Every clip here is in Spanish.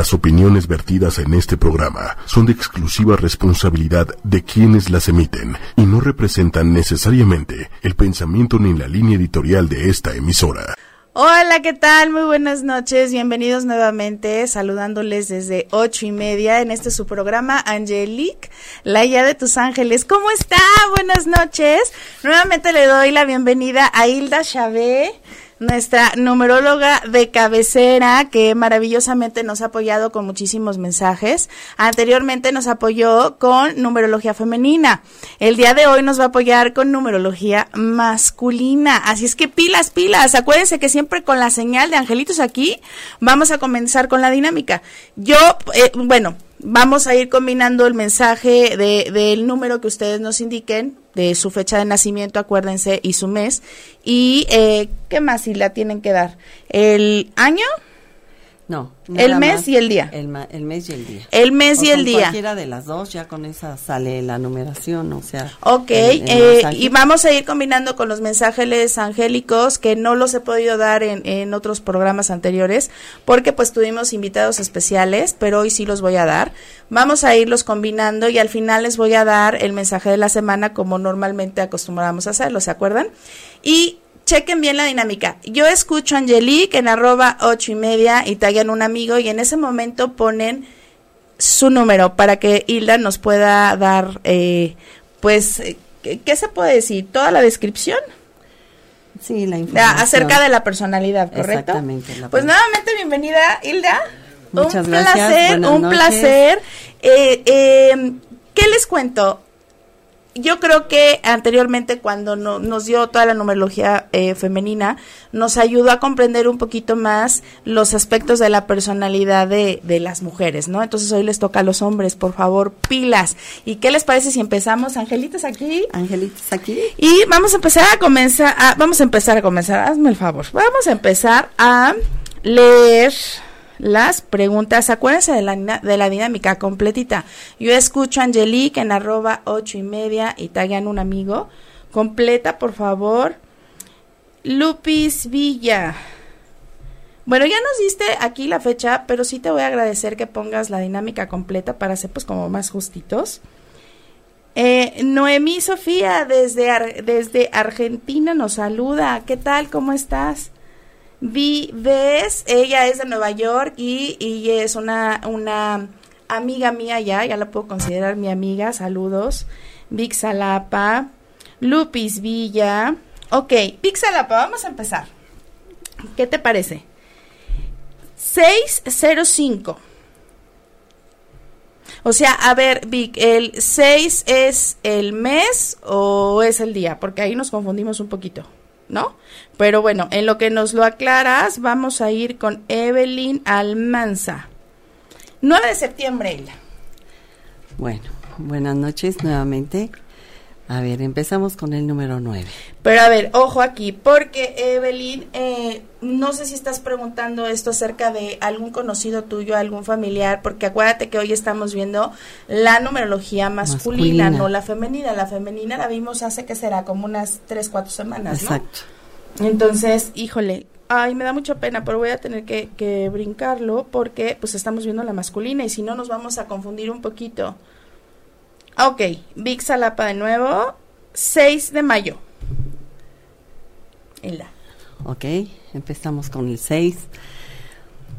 Las opiniones vertidas en este programa son de exclusiva responsabilidad de quienes las emiten y no representan necesariamente el pensamiento ni la línea editorial de esta emisora. Hola, ¿qué tal? Muy buenas noches, bienvenidos nuevamente, saludándoles desde ocho y media en este su programa Angelique, la guía de tus ángeles. ¿Cómo está? Buenas noches. Nuevamente le doy la bienvenida a Hilda Chávez nuestra numeróloga de cabecera, que maravillosamente nos ha apoyado con muchísimos mensajes. Anteriormente nos apoyó con numerología femenina. El día de hoy nos va a apoyar con numerología masculina. Así es que pilas, pilas. Acuérdense que siempre con la señal de angelitos aquí vamos a comenzar con la dinámica. Yo, eh, bueno, vamos a ir combinando el mensaje de, del número que ustedes nos indiquen, de su fecha de nacimiento, acuérdense, y su mes. Y, eh, ¿qué más si la tienen que dar? ¿El año? No. El mes y el día. El, el, mes y el día. El mes y el día. Cualquiera de las dos, ya con esa sale la numeración, o sea. Ok, eh, y vamos a ir combinando con los mensajes angélicos que no los he podido dar en, en otros programas anteriores, porque pues tuvimos invitados especiales, pero hoy sí los voy a dar. Vamos a irlos combinando y al final les voy a dar el mensaje de la semana como normalmente acostumbramos a hacerlo, ¿se acuerdan? Y chequen bien la dinámica. Yo escucho a Angelique en arroba ocho y media y tallan un amigo y en ese momento ponen su número para que Hilda nos pueda dar, eh, pues, eh, ¿qué, se puede decir? ¿Toda la descripción? Sí, la información. Acerca de la personalidad, ¿correcto? Exactamente. pues nuevamente bienvenida, Hilda. Muchas un gracias. Placer, un placer. Eh, ¿Qué les cuento? Yo creo que anteriormente cuando nos dio toda la numerología eh, femenina, nos ayudó a comprender un poquito más los aspectos de la personalidad de, de, las mujeres, ¿no? Entonces hoy les toca a los hombres, por favor, pilas. ¿Y qué les parece si empezamos, Angelitos, aquí? Angelitos, aquí. Y vamos a empezar a comenzar, a, vamos a empezar a comenzar, hazme el favor, vamos a empezar a leer las preguntas. Acuérdense de la, de la dinámica completita. Yo escucho a Angelique en arroba ocho y media y taguean un amigo. Completa, por favor. Lupis Villa. Bueno, ya nos diste aquí la fecha, pero sí te voy a agradecer que pongas la dinámica completa para ser pues como más justitos. Eh, Noemí Sofía desde, desde Argentina nos saluda. ¿Qué tal? ¿Cómo estás? Vives, ella es de Nueva York y, y es una, una amiga mía ya, ya la puedo considerar mi amiga, saludos. Vic Salapa, Lupis Villa. Ok, Vic Salapa, vamos a empezar. ¿Qué te parece? 605. O sea, a ver, Vic, ¿el 6 es el mes o es el día? Porque ahí nos confundimos un poquito. ¿No? Pero bueno, en lo que nos lo aclaras, vamos a ir con Evelyn Almanza. 9 de septiembre, Ella. Bueno, buenas noches nuevamente. A ver, empezamos con el número 9. Pero a ver, ojo aquí, porque Evelyn, eh, no sé si estás preguntando esto acerca de algún conocido tuyo, algún familiar, porque acuérdate que hoy estamos viendo la numerología masculina, no la femenina. La femenina la vimos hace que será como unas 3, 4 semanas, ¿no? Exacto. Entonces, híjole, ay, me da mucha pena, pero voy a tener que, que brincarlo porque pues estamos viendo la masculina y si no nos vamos a confundir un poquito. Ok, Vic Salapa de nuevo, 6 de mayo. la. Ok, empezamos con el 6.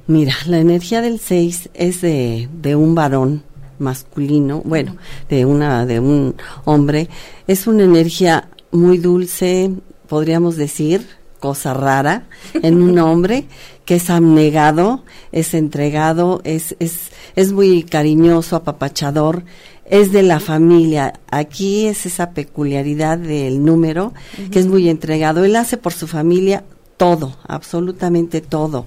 Mira, la energía del 6 es de, de un varón masculino, bueno, de una de un hombre, es una energía muy dulce, podríamos decir, cosa rara en un hombre que es abnegado, es entregado, es es es muy cariñoso, apapachador, es de la familia. Aquí es esa peculiaridad del número, que es muy entregado. Él hace por su familia todo, absolutamente todo.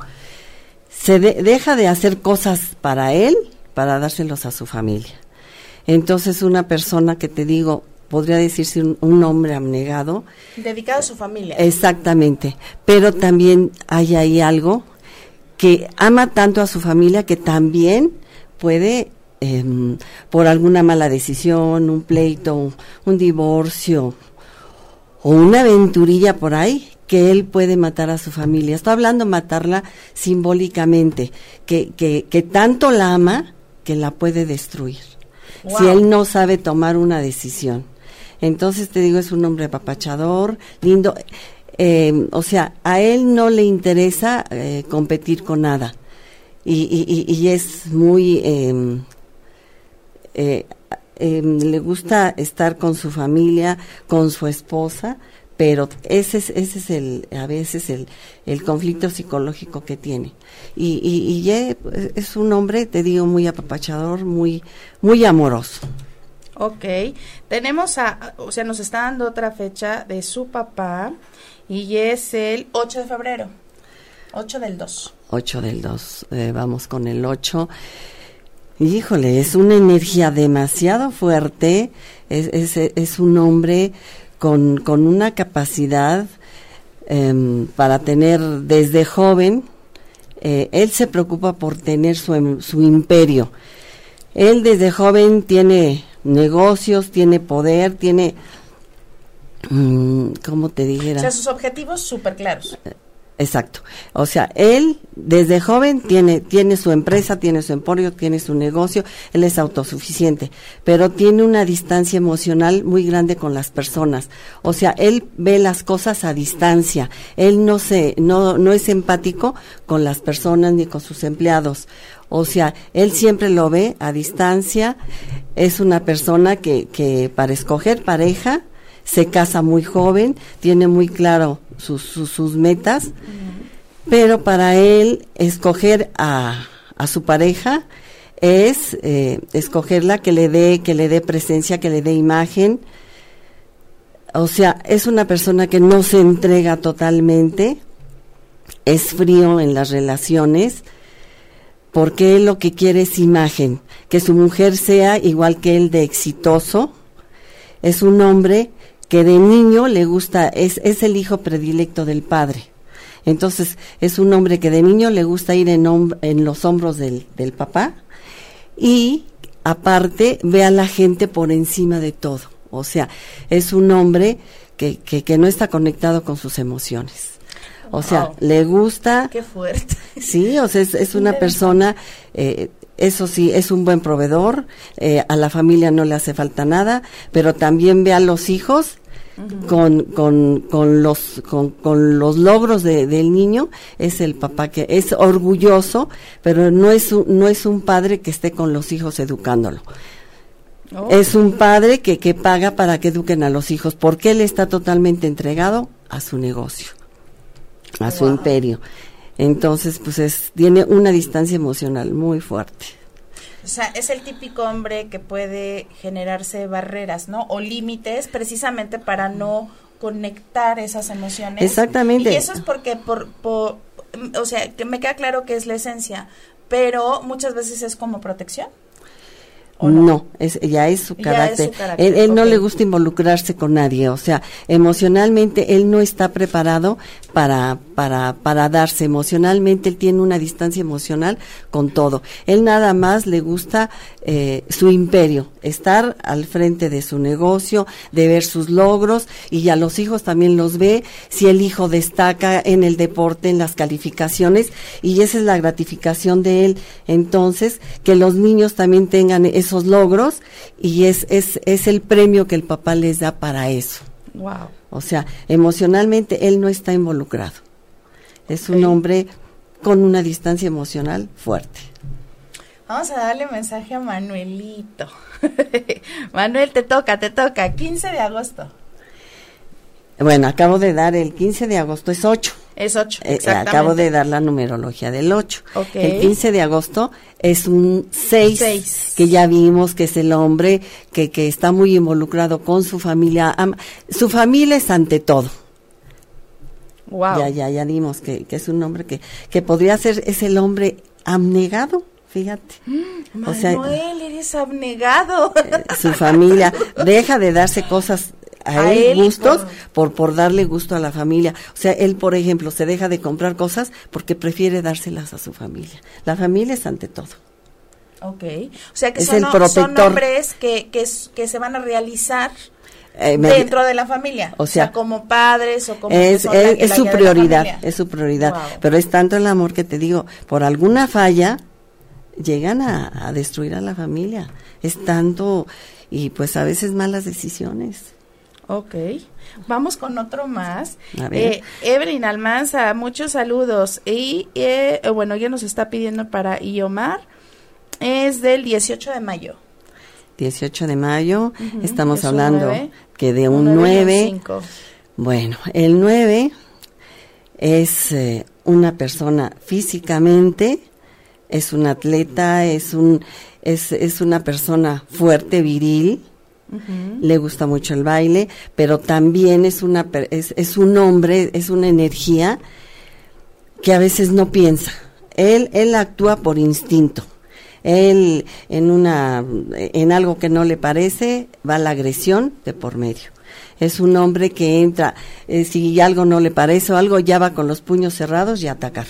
Se deja de hacer cosas para él para dárselos a su familia. Entonces una persona que te digo, podría decirse un, hombre abnegado. Dedicado a su familia. Exactamente. Pero también hay ahí algo que ama tanto a su familia que también puede Em, por alguna mala decisión, un pleito, un, divorcio o una aventurilla por ahí, que él puede matar a su familia. Estoy hablando matarla simbólicamente, que, que, que tanto la ama que la puede destruir. Si él no sabe tomar una decisión. Entonces te digo, es un hombre apapachador, lindo. Eh, o sea, a él no le interesa eh, competir con nada. Y, y, y es muy... Em, eh, em, le gusta estar con su familia, con su esposa, pero ese es, ese es el, a veces el, el conflicto psicológico que tiene. Y, y, y, es un hombre, te digo, muy apapachador, muy, muy amoroso. Ok, tenemos a, o sea, nos está dando otra fecha de su papá y es el 8 de febrero, 8 del 2. 8 del 2, eh, vamos con el 8. Híjole, es una energía demasiado fuerte, es, un hombre con, con una capacidad eh, para tener desde joven, eh, él se preocupa por tener su, su imperio. Él desde joven tiene negocios, tiene poder, tiene, mm, ¿cómo te dijera? O sea, sus objetivos súper claros. Exacto. O sea, él desde joven tiene, tiene su empresa, tiene su emporio, tiene su negocio, él es autosuficiente, pero tiene una distancia emocional muy grande con las personas. O sea, él ve las cosas a distancia. Él no se, no, no es empático con las personas ni con sus empleados. O sea, él siempre lo ve a distancia. Es una persona que, que para escoger pareja, se casa muy joven, tiene muy claro sus, sus, sus metas, pero para él escoger a, a su pareja es eh, escogerla que le dé que le dé presencia, que le dé imagen. O sea, es una persona que no se entrega totalmente, es frío en las relaciones, porque él lo que quiere es imagen, que su mujer sea igual que él de exitoso. Es un hombre que de niño le gusta, es, es el hijo predilecto del padre. Entonces, es un hombre que de niño le gusta ir en, en los hombros del, del papá y aparte ve a la gente por encima de todo. O sea, es un hombre que, que, que no está conectado con sus emociones. O sea, Wow. le gusta. Qué fuerte. Sí, o sea, es, es una persona, eh, eso sí, es un buen proveedor, eh, a la familia no le hace falta nada, pero también ve a los hijos con, con, con, los, con, con los logros de- del niño, es el papá que es orgulloso, pero no es, un, no es un padre que esté con los hijos educándolo. Oh. Es un padre que, que paga para que eduquen a los hijos, porque él está totalmente entregado a su negocio, a su imperio. Entonces, pues es, tiene una distancia emocional muy fuerte. O sea, es el típico hombre que puede generarse barreras, ¿no? O límites precisamente para no conectar esas emociones. Exactamente. Y eso es porque, por, por, o sea, que me queda claro que es la esencia, pero muchas veces es como protección. ¿O No, no? es, ya es su es carácter. su carácter, Él, él no le gusta involucrarse con nadie, o sea, emocionalmente él no está preparado para, para, para darse. Emocionalmente él tiene una distancia emocional con todo. Él nada más le gusta eh, su imperio, estar al frente de su negocio, de ver sus logros y a los hijos también los ve. Si el hijo destaca en el deporte, en las calificaciones y esa es la gratificación de él. Entonces, que los niños también tengan esos logros y es, es, es el premio que el papá les da para eso. Wow. O sea, emocionalmente él no está involucrado. Es un hombre con una distancia emocional fuerte. Vamos a darle mensaje a Manuelito. Manuel, te toca, te toca. 15 de agosto. Bueno, acabo de dar el 15 de agosto, es 8. Es 8. Eh, exactamente. acabo de dar la numerología del 8. Ok. El 15 de agosto es un 6, Seis. que ya vimos que es el hombre que, que está muy involucrado con su familia. Am- su familia es ante todo. Wow. Ya, ya, ya dimos que, que es un hombre que, que podría ser, es el hombre abnegado, fíjate. Manuel, O sea, eres abnegado. eh, su familia deja de darse cosas a, A él, gustos por- por... por darle gusto a la familia. O sea, él, por ejemplo, se deja de comprar cosas porque prefiere dárselas a su familia. La familia es ante todo. Ok. O sea que Es son, el son hombres que, que, que se van a realizar Eh, me- Dentro de la familia. O sea, como padres o como. es, es- su prioridad, es su prioridad. Wow. Pero es tanto el amor que te digo, por alguna falla llegan a, a destruir a la familia. Es tanto y pues a veces malas decisiones. Ok. Vamos con otro más. A ver. Eh, Evelyn Almanza, muchos saludos. Y eh, bueno, ella nos está pidiendo para Iomar. Es del 18 de mayo. 18 de mayo, estamos es hablando nueve. que de Un un nueve y un 9 cinco. Bueno, el 9 es eh, una persona físicamente, es un atleta, es un es, es una persona fuerte, viril, Le gusta mucho el baile, pero también es una es, es un hombre, es una energía que a veces no piensa. Él él actúa por instinto. Él en una en algo que no le parece va la agresión de por medio. Es un hombre que entra eh, si algo no le parece o algo ya va con los puños cerrados y atacar.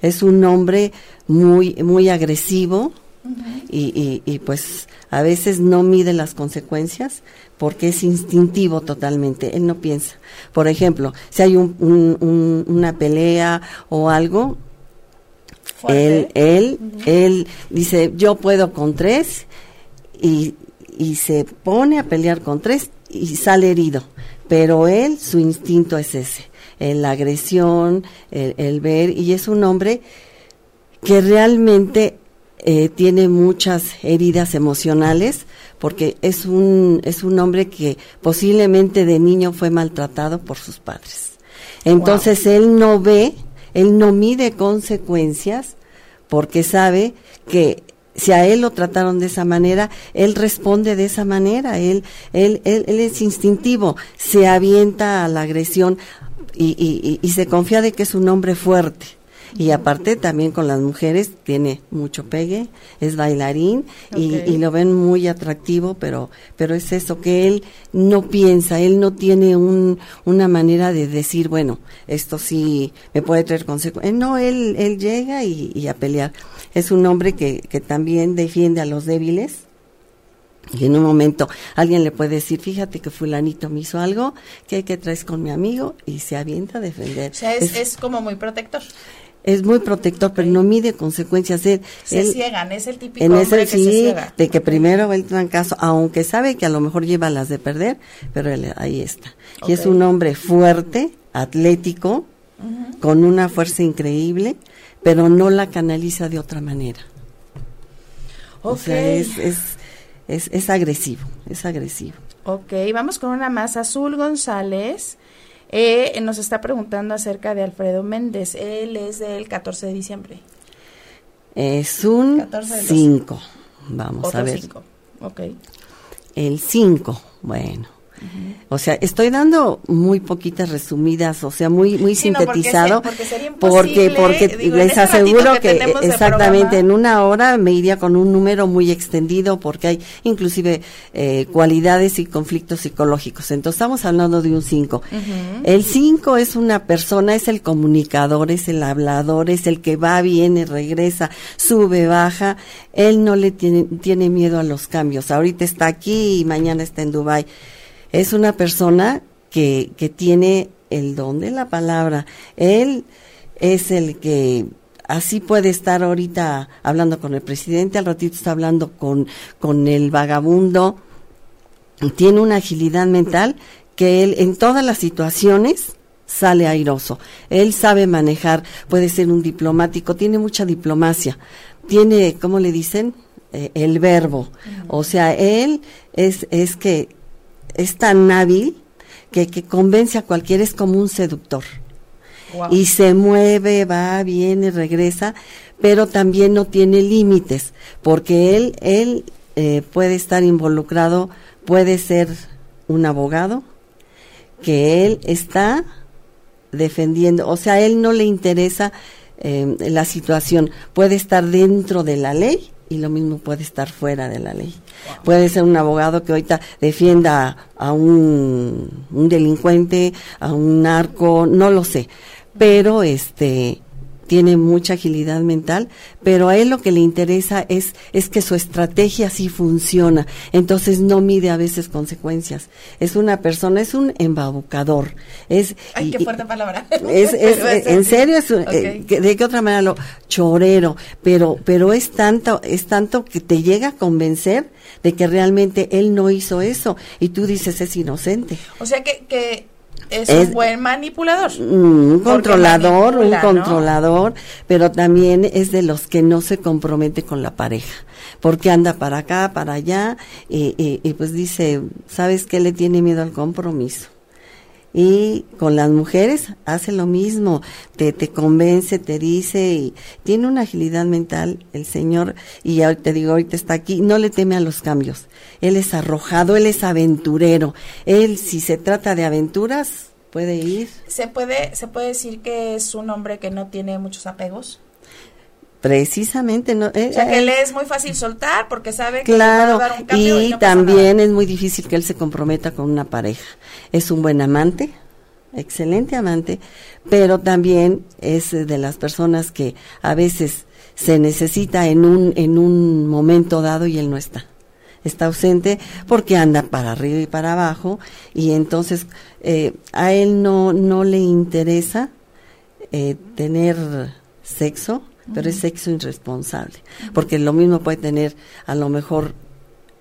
Es un hombre muy muy agresivo, y, y, y, pues a veces no mide las consecuencias porque es instintivo totalmente, él no piensa. Por ejemplo, si hay un, un- un- una pelea o algo, él, Fuerte. él, él dice, yo puedo con tres y, y se pone a pelear con tres y sale herido. Pero él, su instinto es ese, la agresión, el, el ver, y es un hombre que realmente eh, tiene muchas heridas emocionales porque es un es un hombre que posiblemente de niño fue maltratado por sus padres. Entonces él no ve, él no mide consecuencias porque sabe que si a él lo trataron de esa manera, él responde de esa manera, él, él, él, él es instintivo, se avienta a la agresión y, y, y- y se confía de que es un hombre fuerte. Y aparte también con las mujeres tiene mucho pegue, es bailarín y, lo ven muy atractivo, pero, pero es eso que él no piensa, él no tiene un, una manera de decir, bueno, esto sí me puede traer consecuencias. No, él, él llega y, y a pelear. Es un hombre que, que también defiende a los débiles. Y en un momento alguien le puede decir, fíjate que fulanito me hizo algo, que que traes con mi amigo? Y se avienta a defender. O sea, es, es como muy protector. Es muy protector, pero no mide consecuencias. Él, Se él- ciegan, es el típico en ese que se sí, ciega. de que primero va el trancazo, aunque sabe que a lo mejor lleva las de perder, pero él ahí está. Y es un hombre fuerte, atlético, con una fuerza increíble, pero no la canaliza de otra manera. O Ok. sea, es, es, es, es agresivo, es agresivo. Ok, vamos con una más. Azul González eh, nos está preguntando acerca de Alfredo Méndez. Él es del 14 de diciembre. Es un 14 del doce. 5. Vamos Otro a ver. cinco. Ok. El 5, bueno. O sea, estoy dando muy poquitas resumidas, o sea, muy muy Sí, no, porque sintetizado, se- porque sería porque porque digo, les este aseguro que exactamente en una hora me iría con un número muy extendido porque hay inclusive eh, cualidades y conflictos psicológicos. Entonces estamos hablando de un 5. El 5 es una persona, es el comunicador, es el hablador, es el que va, viene, regresa, sube, baja. Él no le tiene, tiene miedo a los cambios. Ahorita está aquí y mañana está en Dubai. Es una persona que, que tiene el don de la palabra. Él es el que así puede estar ahorita hablando con el presidente, al ratito está hablando con, con el vagabundo. Tiene una agilidad mental que él en todas las situaciones sale airoso. Él sabe manejar, puede ser un diplomático, tiene mucha diplomacia, tiene, ¿cómo le dicen? Eh, el verbo. O sea, él es, es que es tan hábil que, que convence a cualquiera, es como un seductor. Wow. y se mueve, va, viene, regresa, pero también no tiene límites, porque él, él eh, puede estar involucrado, puede ser un abogado, que él está defendiendo, o sea, a él no le interesa eh, la situación, puede estar dentro de la ley y lo mismo puede estar fuera de la ley. Puede ser un abogado que ahorita defienda a un, un delincuente, a un narco, no lo sé, pero este tiene mucha agilidad mental, pero a él lo que le interesa es, es que su estrategia sí funciona, entonces no mide a veces consecuencias. Es una persona, es un embabucador. Es, Ay, qué fuerte palabra. Es, es, en serio, es, eh, ¿de qué otra manera lo chorero? Pero, pero es tanto, es tanto que te llega a convencer de que realmente él no hizo eso y tú dices es inocente. O sea que, que es, un buen manipulador. Un controlador, un controlador, pero también es de los que no se compromete con la pareja, porque anda para acá, para allá, y, y pues dice, ¿sabes qué le tiene miedo al compromiso? Y con las mujeres hace lo mismo, te, te convence, te dice, y tiene una agilidad mental el Señor, y te digo, ahorita está aquí, no le teme a los cambios. Él es arrojado, él es aventurero. Él, si se trata de aventuras, puede ir. ¿Se puede, se puede decir que es un hombre que no tiene muchos apegos? Precisamente, no. Eh, o sea, que eh, le es muy fácil soltar porque sabe que claro, va a dar un cambio y, y también es muy difícil que él se comprometa con una pareja. Es un buen amante, excelente amante, pero también es de las personas que a veces se necesita en un en un momento dado y él no está. Está ausente porque anda para arriba y para abajo y entonces eh, a él no no le interesa eh, tener sexo pero es sexo irresponsable, porque lo mismo puede tener, a lo mejor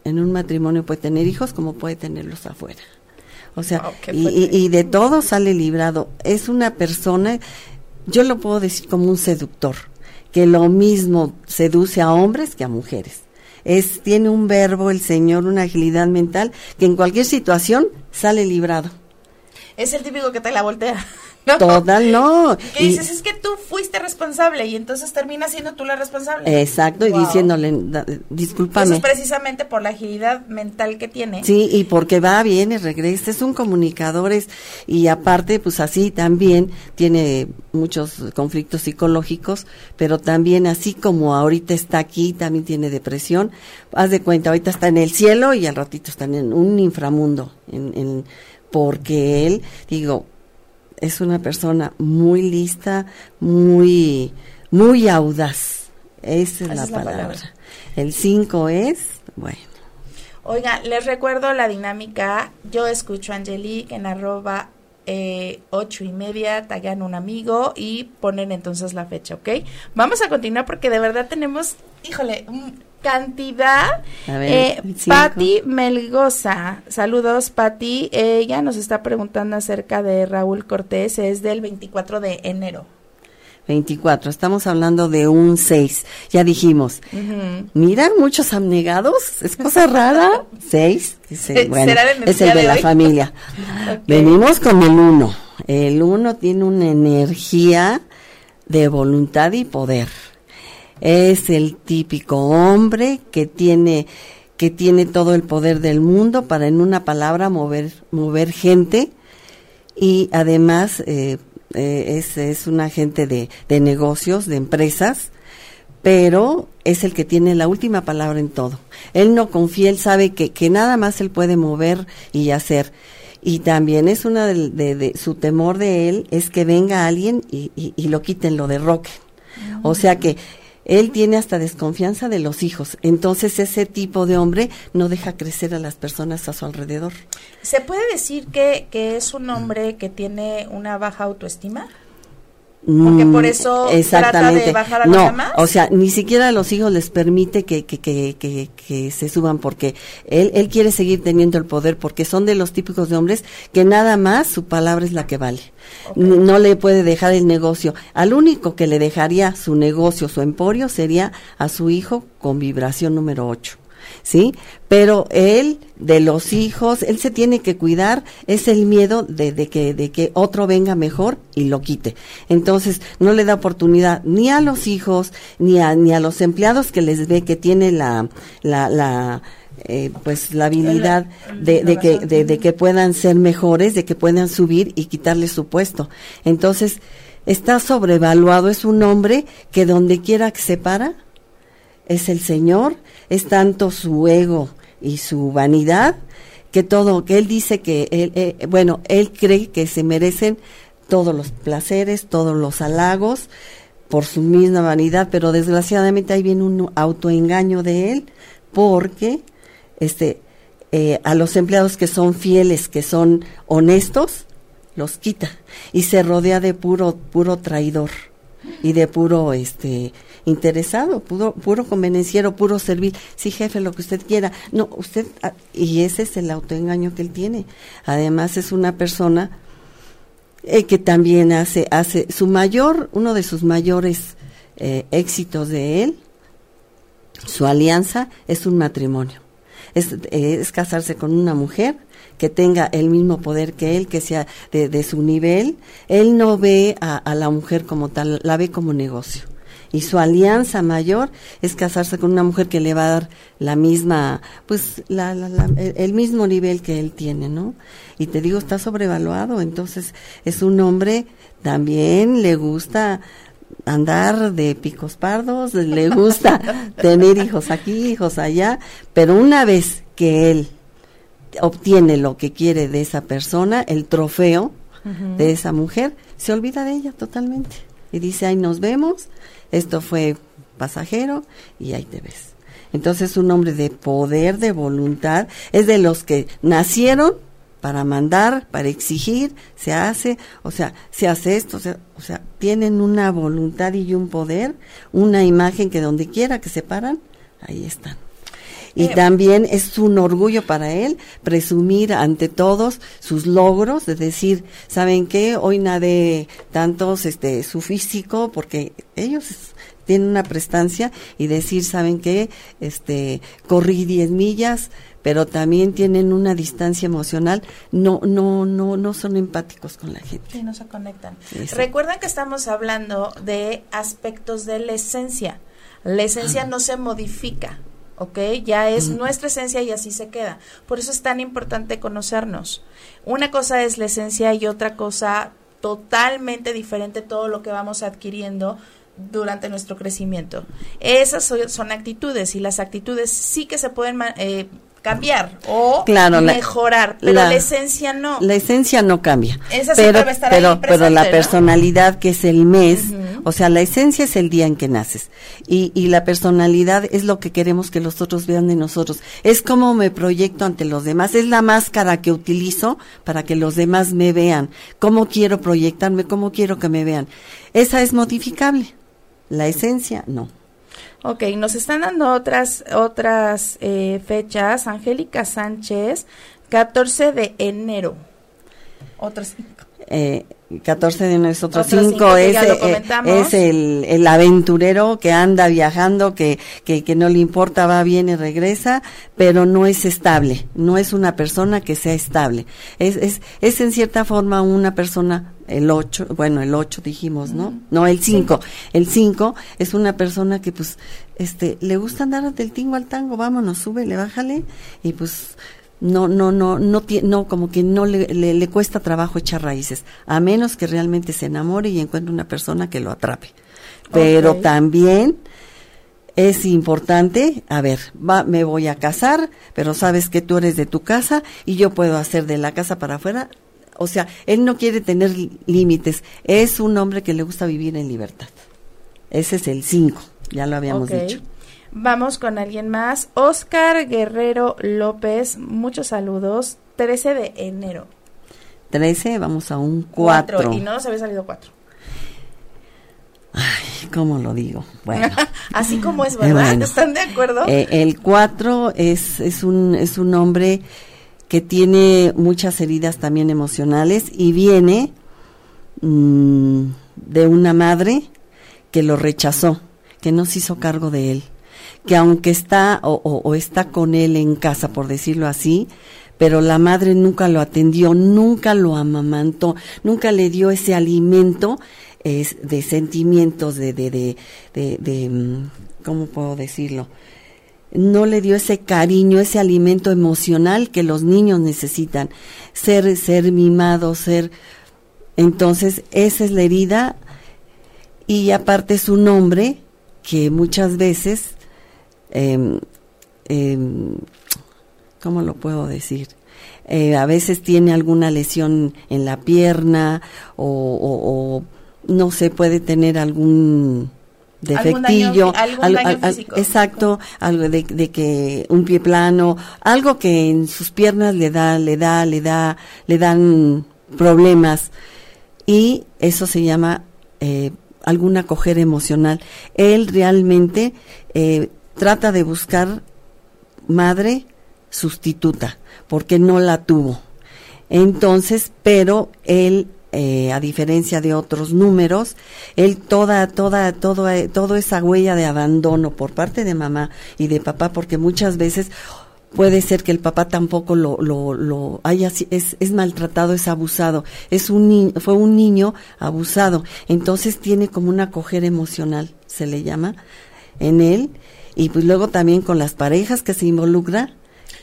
en un matrimonio puede tener hijos como puede tenerlos afuera. O sea, oh, y, y, de todo sale librado. Es una persona, yo lo puedo decir como un seductor, que lo mismo seduce a hombres que a mujeres. Es, tiene un verbo el Señor, una agilidad mental, que en cualquier situación sale librado. Es el típico que te la voltea. Total, no. Que dices, es que tú fuiste responsable y entonces termina siendo tú la responsable. Exacto, y diciéndole, discúlpame. Eso es precisamente por la agilidad mental que tiene. Sí, y porque va, viene, regresa, es un comunicador es, y aparte, pues así también tiene muchos conflictos psicológicos, pero también así como ahorita está aquí, también tiene depresión. Haz de cuenta, ahorita está en el cielo y al ratito está en un inframundo, en, en porque él, digo, es una persona muy lista, muy, muy audaz. Esa es, la, palabra. El 5 es, bueno. Oiga, les recuerdo la dinámica. Yo escucho a Angelique en arroba eh, ocho y media, tagan un amigo y ponen entonces la fecha, ¿ok? Vamos a continuar porque de verdad tenemos, híjole, cantidad. eh, Patti Melgoza, saludos Patti, ella nos está preguntando acerca de Raúl Cortés, es del 24 de enero. 24, estamos hablando de un 6, ya dijimos. Miran muchos abnegados, es cosa rara. 6, bueno, es el de, la familia. Venimos con el 1. El 1 tiene una energía de voluntad y poder es el típico hombre que tiene que tiene todo el poder del mundo para en una palabra mover mover gente y además eh, eh, es, es un agente de, de negocios, de empresas, pero es el que tiene la última palabra en todo. Él no confía, él sabe que, que nada más él puede mover y hacer. Y también es una de, de, su temor de él es que venga alguien y, y, y lo quiten, lo derroquen. O sea que él tiene hasta desconfianza de los hijos. Entonces ese tipo de hombre no deja crecer a las personas a su alrededor. ¿Se puede decir que, que es un hombre que tiene una baja autoestima? Porque por eso trata de bajar a no, los demás. O sea, ni siquiera a los hijos les permite que, que, que, que, que se suban porque él, él quiere seguir teniendo el poder porque son de los típicos de hombres que nada más su palabra es la que vale. No le puede dejar el negocio. Al único que le dejaría su negocio, su emporio, sería a su hijo con vibración número 8. ¿Sí? Pero él, de los hijos, él se tiene que cuidar, es el miedo de, de, que, de que otro venga mejor y lo quite. Entonces, no le da oportunidad ni a los hijos, ni a, ni a los empleados que les ve que tiene la, la, la eh, pues la habilidad de, de que, de, de que puedan ser mejores, de que puedan subir y quitarle su puesto. Entonces, está sobrevaluado, es un hombre que donde quiera que se para, es el Señor, es tanto su ego y su vanidad que todo, que él dice que él, eh, bueno, él cree que se merecen todos los placeres, todos los halagos, por su misma vanidad, pero desgraciadamente ahí viene un autoengaño de él, porque este eh, a los empleados que son fieles, que son honestos, los quita y se rodea de puro puro traidor y de puro este interesado, puro, puro convenenciero, puro servir. Sí, jefe, lo que usted quiera. No, usted, ah, y ese es el autoengaño que él tiene. Además, es una persona eh, que también hace, hace su mayor, uno de sus mayores eh, éxitos de él, su alianza, es un matrimonio. Es, es casarse con una mujer que tenga el mismo poder que él, que sea de, su nivel. Él no ve a la mujer como tal, la ve como negocio y su alianza mayor es casarse con una mujer que le va a dar la misma, pues la, el, mismo nivel que él tiene, ¿no? Y te digo, está sobrevaluado, entonces es un hombre, también le gusta andar de picos pardos, le gusta tener hijos aquí, hijos allá, pero una vez que él obtiene lo que quiere de esa persona, el trofeo de esa mujer, se olvida de ella totalmente. Y dice, ahí nos vemos, esto fue pasajero y ahí te ves. Entonces un hombre de poder, de voluntad, es de los que nacieron para mandar, para exigir, se hace, o sea, se hace esto, o sea, o sea, tienen una voluntad y un poder, una imagen que donde quiera que se paran, ahí están. Y eh, también es un orgullo para él presumir ante todos sus logros, de decir, ¿saben qué? Hoy nadé tantos, este, su físico, porque ellos tienen una prestancia y decir, ¿saben qué? Este, corrí 10 millas, pero también tienen una distancia emocional, no, no, no, no son empáticos con la gente. Sí, no se conectan. Recuerden que estamos hablando de aspectos de la esencia. La esencia no se modifica, ¿ok? Ya es nuestra esencia y así se queda. Por eso es tan importante conocernos. Una cosa es la esencia y otra cosa totalmente diferente todo lo que vamos adquiriendo durante nuestro crecimiento. Esas son, actitudes y las actitudes sí que se pueden eh, cambiar o mejorar, pero la, esencia no. La esencia no cambia. pero, pero, pero la personalidad que es el mes, o sea, la esencia es el día en que naces y, y la personalidad es lo que queremos que los otros vean de nosotros. Es como me proyecto ante los demás, es la máscara que utilizo para que los demás me vean, cómo quiero proyectarme, cómo quiero que me vean. Esa es modificable, la esencia no. Ok, nos están dando otras, otras eh, fechas. Angélica Sánchez, 14 de enero. Otros eh, 14 de otro 5, es, eh, es el, el, aventurero que anda viajando, que, que, que, no le importa, va, viene, regresa, pero no es estable, no es una persona que sea estable. Es, es, es en cierta forma una persona, el 8, bueno, el 8 dijimos, ¿no? No, el 5. El 5 es una persona que pues, este, le gusta andar del tingo al tango, vámonos, súbele, bájale, y pues no, no, no, no, no, como que no le, le, cuesta trabajo echar raíces, a menos que realmente se enamore y encuentre una persona que lo atrape. Pero también es importante, a ver, va, me voy a casar, pero sabes que tú eres de tu casa y yo puedo hacer de la casa para afuera. O sea, él no quiere tener límites, es un hombre que le gusta vivir en libertad. Ese es el 5, ya lo habíamos dicho. Vamos con alguien más. Oscar Guerrero López, muchos saludos. 13 de enero. 13, vamos a un 4. Y no nos había salido 4. Ay, ¿cómo lo digo? Bueno. Así como es, ¿verdad? ¿Están de acuerdo? Eh, el 4 es, es, un, es un hombre que tiene muchas heridas también emocionales y viene mmm, de una madre que lo rechazó, que no se hizo cargo de él que aunque está o, está con él en casa, por decirlo así, pero la madre nunca lo atendió, nunca lo amamantó, nunca le dio ese alimento es, de sentimientos, de, de, de, de, mm, ¿cómo puedo decirlo? No le dio ese cariño, ese alimento emocional que los niños necesitan, ser, ser mimado, ser, entonces esa es la herida y aparte es un hombre que muchas veces eh, ¿cómo lo puedo decir? Eh, a veces tiene alguna lesión en la pierna o, no se puede tener algún defectillo, algún daño, exacto, algo de, de, que un pie plano, algo que en sus piernas le da, le da, le da, le dan problemas y eso se llama eh, alguna emocional. Él realmente eh, trata de buscar madre sustituta porque no la tuvo. Entonces, pero él eh, a diferencia de otros números, él toda, toda, todo, eh, toda esa huella de abandono por parte de mamá y de papá, porque muchas veces puede ser que el papá tampoco lo, lo, lo haya, es, es maltratado, es abusado, es un fue un niño abusado, entonces tiene como una acogida emocional, se le llama, en él, y pues luego también con las parejas que se involucra,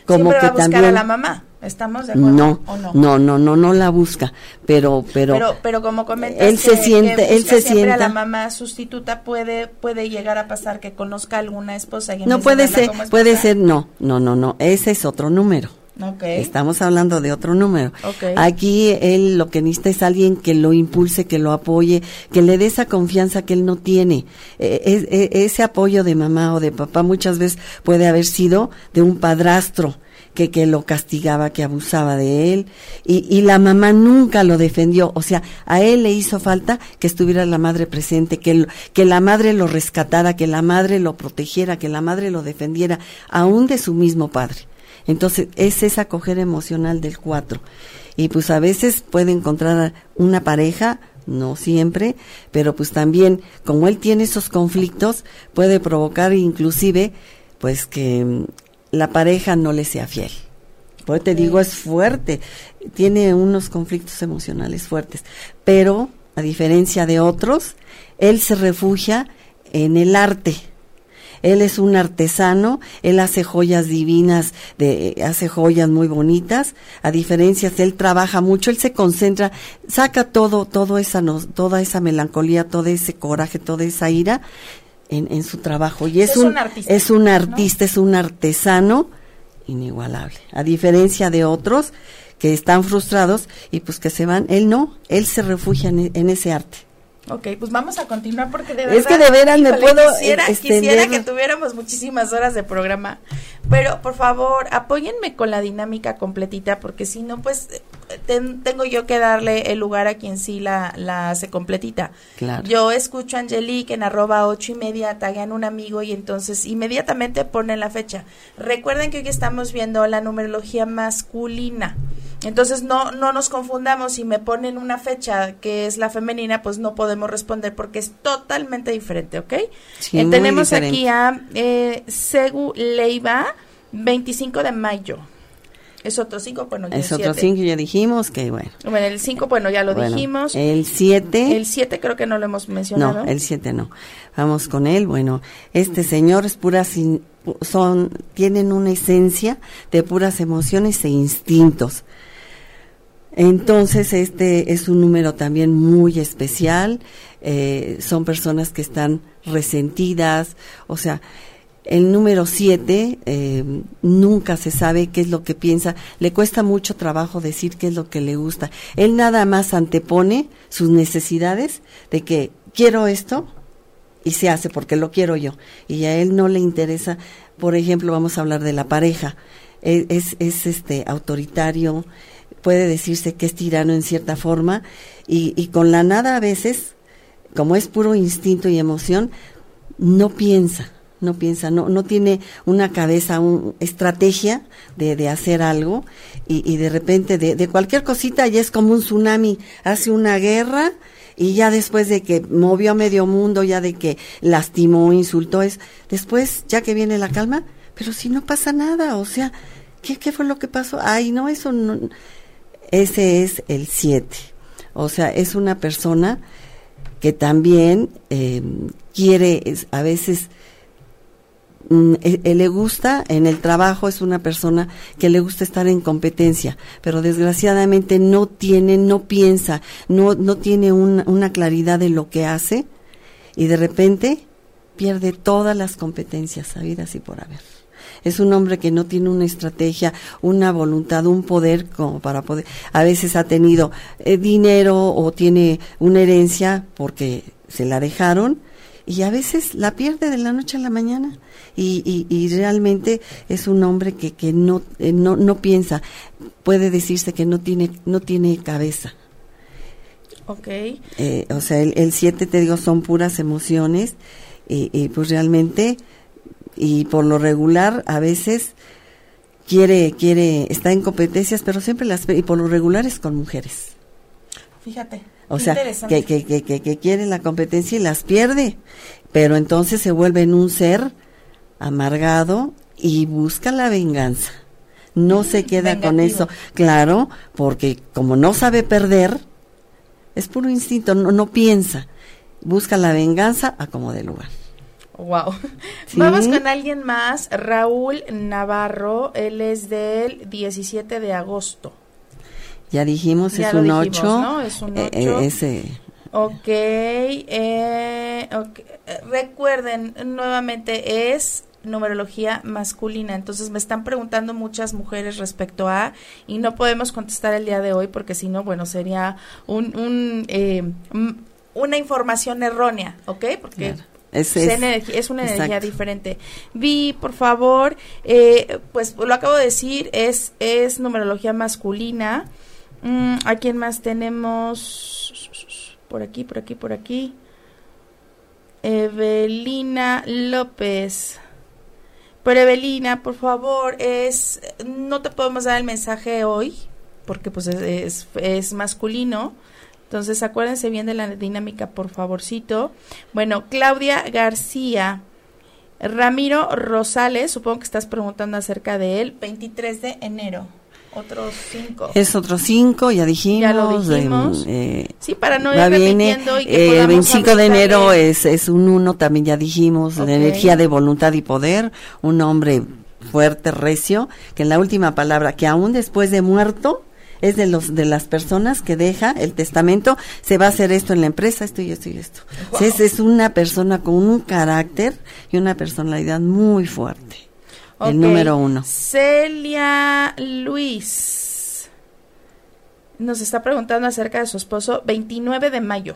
como que también a la mamá. ¿Estamos de acuerdo no, o no? No, no, no, no la busca, pero, pero, pero, pero como comentas, él se siente, él se siente. la mamá sustituta puede, puede llegar a pasar que conozca alguna esposa. Y no puede ser, puede ser, no, no, no, no, ese es otro número. Okay. Estamos hablando de otro número. Okay. Aquí él lo que necesita es alguien que lo impulse, que lo apoye, que le dé esa confianza que él no tiene. E, e, ese apoyo de mamá o de papá muchas veces puede haber sido de un padrastro que, que lo castigaba, que abusaba de él, y, y la mamá nunca lo defendió, o sea, a él le hizo falta que estuviera la madre presente, que, que la madre lo rescatara, que la madre lo protegiera, que la madre lo defendiera, aún de su mismo padre. Entonces, es esa acoger emocional del cuatro. Y pues a veces puede encontrar una pareja, no siempre, pero pues también, como él tiene esos conflictos, puede provocar inclusive, pues que la pareja no le sea fiel. Pues te digo, es fuerte, tiene unos conflictos emocionales fuertes, pero a diferencia de otros, él se refugia en el arte. Él es un artesano, él hace joyas divinas, de, hace joyas muy bonitas. A diferencia, él trabaja mucho, él se concentra, saca todo, todo esa, toda esa melancolía, todo ese coraje, toda esa ira en, en su trabajo. Y es, un, artista, es un artista, es un artesano inigualable. A diferencia de otros que están frustrados y pues que se van, él no, él se refugia en, en ese arte. Ok, pues vamos a continuar porque de verdad. Es que de veras me puedo. Quisiera, quisiera que tuviéramos muchísimas horas de programa. Pero por favor, apóyenme con la dinámica completita porque si no, pues tengo yo que darle el lugar a quien sí la, la hace completita. Claro. Yo escucho a Angelique en arroba ocho y media, taguean un amigo y entonces inmediatamente ponen la fecha. Recuerden que hoy estamos viendo la numerología masculina. Entonces no, no nos confundamos, si me ponen una fecha que es la femenina, pues no podemos responder porque es totalmente diferente, ¿ok? Sí, eh, tenemos diferente. aquí a eh, Segu Leiva, 25 de mayo. Es otro 5, bueno, es otro 5, ya dijimos que bueno. Bueno, el 5, bueno, ya lo bueno, dijimos. El 7. El 7 creo que no lo hemos mencionado. No, el 7 no. Vamos con él. Bueno, este señor es pura sin, son tienen una esencia de puras emociones e instintos. Entonces, este es un número también muy especial. Eh, son personas que están resentidas, o sea, el número 7 eh, nunca se sabe qué es lo que piensa, le cuesta mucho trabajo decir qué es lo que le gusta. Él nada más antepone sus necesidades de que quiero esto y se hace porque lo quiero yo. Y a él no le interesa, por ejemplo, vamos a hablar de la pareja. Es, es, es este autoritario, puede decirse que es tirano en cierta forma y, y con la nada a veces, como es puro instinto y emoción, no piensa no piensa, no, no tiene una cabeza, una estrategia de, de hacer algo y, y de repente de, de, cualquier cosita ya es como un tsunami, hace una guerra y ya después de que movió a medio mundo, ya de que lastimó, insultó, es después ya que viene la calma, pero si no pasa nada, o sea, ¿qué, qué fue lo que pasó? Ay, no, eso no. Ese es el 7. O sea, es una persona que también eh, quiere a veces él, él le gusta en el trabajo es una persona que le gusta estar en competencia pero desgraciadamente no tiene no piensa no no tiene una, una claridad de lo que hace y de repente pierde todas las competencias sabidas y por haber. Es un hombre que no tiene una estrategia, una voluntad, un poder como para poder. A veces ha tenido eh, dinero o tiene una herencia porque se la dejaron y a veces la pierde de la noche a la mañana. Y, y, realmente es un hombre que, que no, eh, no, no piensa. Puede decirse que no tiene, no tiene cabeza. Ok. Eh, o sea, el 7, te digo, son puras emociones. y pues realmente y por lo regular a veces quiere quiere está en competencias pero siempre las y por lo regular es con mujeres fíjate o sea que, que, que, que, quiere la competencia y las pierde. Pero entonces se vuelve en un ser amargado y busca la venganza. No se queda con eso. Claro porque como no sabe perder es puro instinto no, no piensa. Busca la venganza a como de lugar. Wow. Vamos con alguien más, Raúl Navarro, él es del 17 de agosto. Ya dijimos, es, un 8, ¿no? es un 8. Eh, ese. Eh, ok, recuerden, nuevamente es numerología masculina. Entonces me están preguntando muchas mujeres respecto a y no podemos contestar el día de hoy porque si no, bueno, sería un, un eh, una información errónea, ¿ok? Porque es, es, una energía diferente. Vi, por favor, eh, pues lo acabo de decir, es, es numerología masculina. Mm, ¿A quién más tenemos? Por aquí, por aquí, por aquí. Evelina López. Pero Evelina, por favor, es no te podemos dar el mensaje hoy porque pues es, es masculino. Entonces, acuérdense bien de la dinámica, por favorcito. Bueno, Claudia García. Ramiro Rosales, supongo que estás preguntando acerca de él, 23 de enero. Otros cinco. Es otro cinco, ya dijimos. Ya lo dijimos. Eh, sí, para no ir repitiendo y que eh, 25 de enero es, es un uno, también ya dijimos, la energía de voluntad y poder, un hombre fuerte, recio, que en la última palabra, que aún después de muerto, es de los de las personas que deja el testamento, se va a hacer esto en la empresa, esto y esto y esto. Es, una persona con un carácter y una personalidad muy fuerte. El número uno. Celia Luis nos está preguntando acerca de su esposo, 29 de mayo.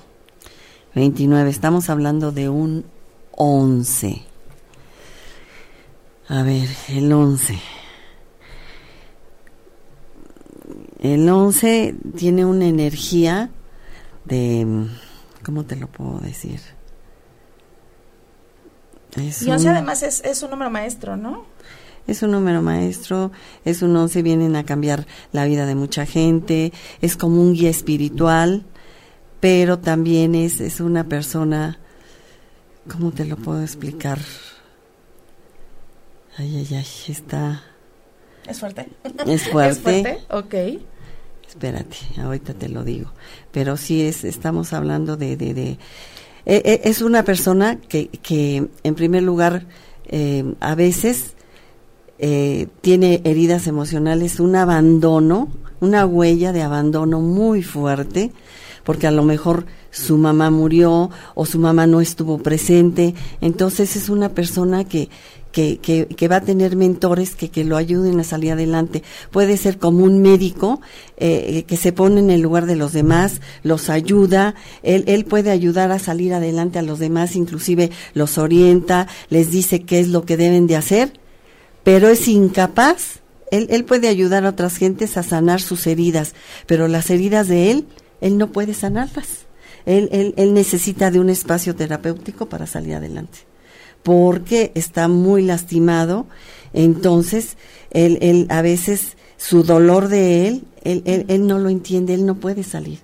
29, estamos hablando de un 11. A ver, el 11. El 11 tiene una energía de, ¿cómo te lo puedo decir? Y 11 además es, es un número maestro, ¿no? Es un número maestro, es un 11, vienen a cambiar la vida de mucha gente, es como un guía espiritual, pero también es, es una persona, ¿cómo te lo puedo explicar? Ay, ay, ay, está... ¿Es fuerte? Es fuerte. ¿Es fuerte? Ok. Espérate, ahorita te lo digo. Pero sí es, estamos hablando de, de, de eh, eh, es una persona que, que en primer lugar, eh, a veces tiene heridas emocionales, un abandono, una huella de abandono muy fuerte, porque a lo mejor su mamá murió o su mamá no estuvo presente. Entonces es una persona que, que, que, va a tener mentores que, que lo ayuden a salir adelante. Puede ser como un médico eh, que se pone en el lugar de los demás, los ayuda, él, él puede ayudar a salir adelante a los demás, inclusive los orienta, les dice qué es lo que deben de hacer, pero es incapaz. Él, él puede ayudar a otras gentes a sanar sus heridas, pero las heridas de él, él no puede sanarlas. Él, él, él necesita de un espacio terapéutico para salir adelante porque está muy lastimado. Entonces, él, él a veces su dolor de él, él, él, él no lo entiende, él no puede salir.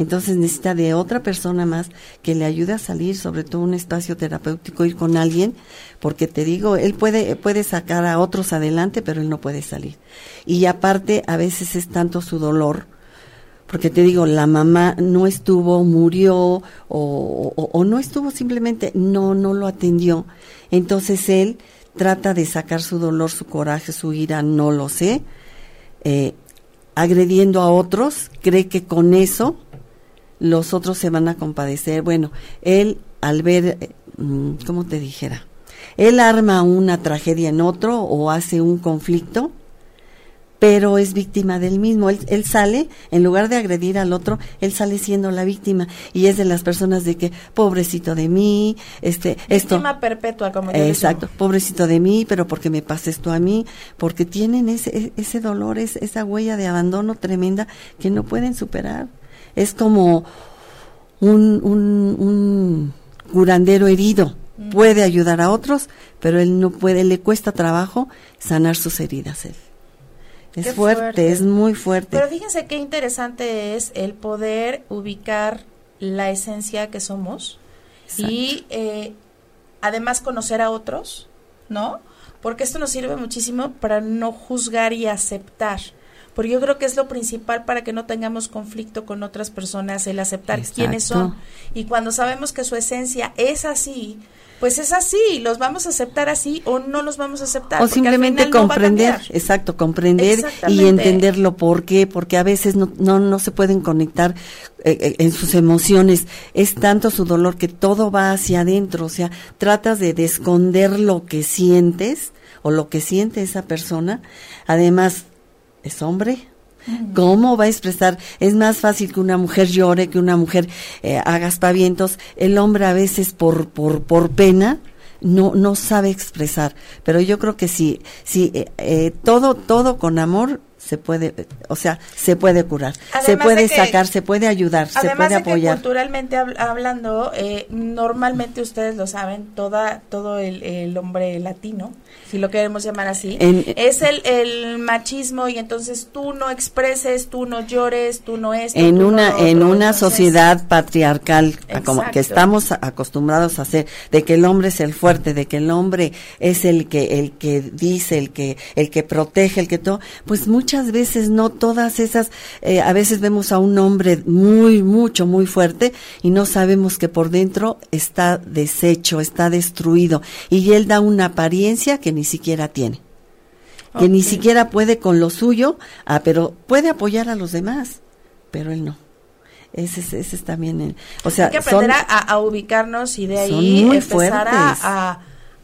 Entonces necesita de otra persona más que le ayude a salir, sobre todo un espacio terapéutico, ir con alguien, porque te digo, él puede, puede sacar a otros adelante, pero él no puede salir. Y aparte, a veces es tanto su dolor, porque te digo, la mamá no estuvo, murió o, no estuvo simplemente, no, no lo atendió. Entonces él trata de sacar su dolor, su coraje, su ira, no lo sé, eh, agrediendo a otros, cree que con eso los otros se van a compadecer. Bueno, él al ver, eh, mm, ¿cómo te dijera? Él arma una tragedia en otro o hace un conflicto pero es víctima del mismo. Él, sale, en lugar de agredir al otro, él sale siendo la víctima y es de las personas de que, pobrecito de mí, este, víctima perpetua, como yo Exacto, pobrecito de mí, pero porque me pasa esto a mí, porque tienen ese, ese dolor, esa huella de abandono tremenda que no pueden superar. Es como un, un, un curandero herido. Puede ayudar a otros, pero él no puede, le cuesta trabajo sanar sus heridas él. Es fuerte, es muy fuerte. Pero fíjense qué interesante es el poder ubicar la esencia que somos y eh, además conocer a otros, ¿no? Porque esto nos sirve muchísimo para no juzgar y aceptar. Porque yo creo que es lo principal para que no tengamos conflicto con otras personas, el aceptar quiénes son. Y cuando sabemos que su esencia es así, pues es así, los vamos a aceptar así o no los vamos a aceptar. O simplemente comprender, exacto, comprender y entenderlo por qué, porque a veces no, no, no se pueden conectar eh, eh, en sus emociones, es tanto su dolor que todo va hacia adentro, o sea, tratas de, de esconder lo que sientes o lo que siente esa persona, además es hombre, ¿Cómo va a expresar? Es más fácil que una mujer llore, que una mujer eh, haga espavientos. El hombre a veces por, por, por pena no, no sabe expresar. Pero yo creo que sí, sí, eh, eh, todo, todo con amor se puede, o sea, se puede curar, se puede sacar, se puede ayudar, se puede apoyar. Que culturalmente hablando, eh, normalmente ustedes lo saben, toda, todo el, el, hombre latino, si lo queremos llamar así, es el, el, machismo y entonces tú no expreses, tú no llores, tú no es. En una, en una sociedad patriarcal como que estamos acostumbrados a hacer, de que el hombre es el fuerte, de que el hombre es el que, el que dice, el que, el que protege, el que todo, pues muchas muchas veces no todas esas, eh, a veces vemos a un hombre muy, mucho, muy fuerte y no sabemos que por dentro está deshecho, está destruido y él da una apariencia que ni siquiera tiene. Que ni siquiera puede con lo suyo, ah, pero puede apoyar a los demás, pero él no. Ese, ese es también, o sea, hay que aprender a, ubicarnos y de ahí empezar a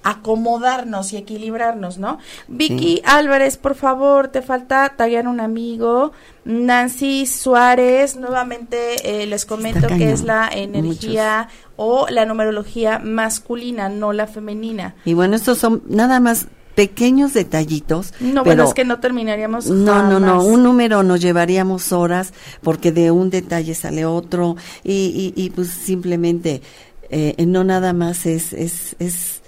acomodarnos y equilibrarnos, ¿no? Vicky Álvarez, por favor, te falta tallar un amigo. Nancy Suárez, nuevamente eh, les comento que es la energía o la numerología masculina, no la femenina. Y bueno, estos son nada más pequeños detallitos. No, pero bueno, es que no terminaríamos. No, no, no, un número nos llevaríamos horas porque de un detalle sale otro y, y, y pues simplemente eh, no nada más es, es, es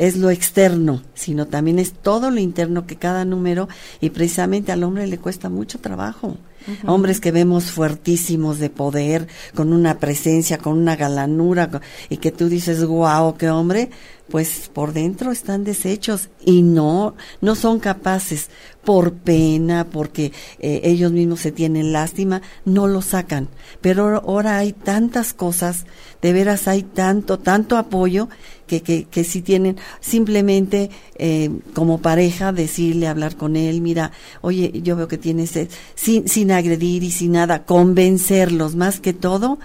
es lo externo, sino también es todo lo interno que cada número, y precisamente al hombre le cuesta mucho trabajo. Hombres que vemos fuertísimos de poder, con una presencia, con una galanura, y que tú dices, guau, qué hombre, pues por dentro están deshechos y no, no son capaces por pena, porque eh, ellos mismos se tienen lástima, no lo sacan. Pero ahora hay tantas cosas, de veras hay tanto, tanto apoyo que, que, que si tienen simplemente eh, como pareja decirle, hablar con él, mira, oye, yo veo que tienes, sin, sin agredir y sin nada, convencerlos más que todo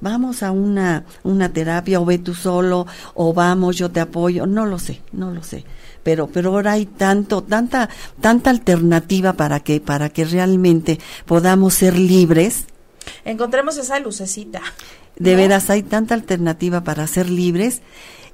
vamos a una, una terapia o ve tú solo o vamos, yo te apoyo, no lo sé, no lo sé. Pero, pero ahora hay tanto, tanta, tanta alternativa para que, para que realmente podamos ser libres. Encontremos esa lucecita. De veras, hay tanta alternativa para ser libres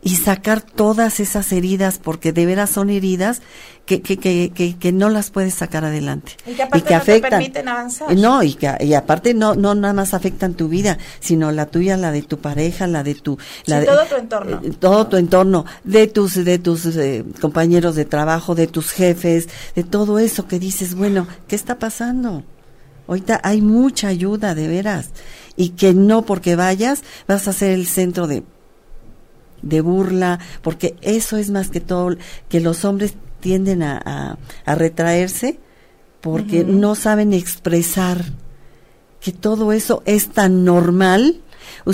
y sacar todas esas heridas, porque de veras son heridas que, que, que, que, no las puedes sacar adelante. Y que aparte no afectan. Te permiten avanzar. No, y, que, y aparte no, no nada más afectan tu vida, sino la tuya, la de tu pareja, la de tu... La todo tu entorno. Eh, todo tu entorno, de tus, de tus eh, compañeros de trabajo, de tus jefes, de todo eso que dices, bueno, ¿qué está pasando? Ahorita hay mucha ayuda, de veras. Y que no porque vayas vas a ser el centro de de burla, porque eso es más que todo que los hombres tienden a, a, retraerse porque no saben expresar que todo eso es tan normal.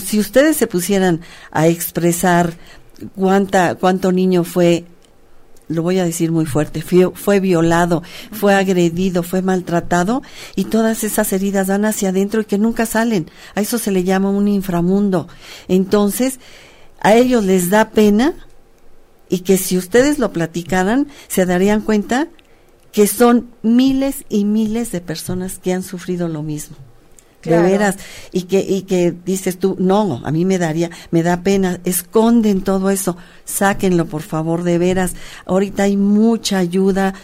Si ustedes se pusieran a expresar cuánta, cuánto niño fue, lo voy a decir muy fuerte, fue, fue violado, fue agredido, fue maltratado y todas esas heridas van hacia adentro y que nunca salen. A eso se le llama un inframundo. Entonces, a ellos les da pena y que si ustedes lo platicaran, se darían cuenta que son miles y miles de personas que han sufrido lo mismo. De veras, y que, y que dices tú, no, a mí me daría, me da pena, esconden todo eso, sáquenlo por favor, de veras. Ahorita hay mucha ayuda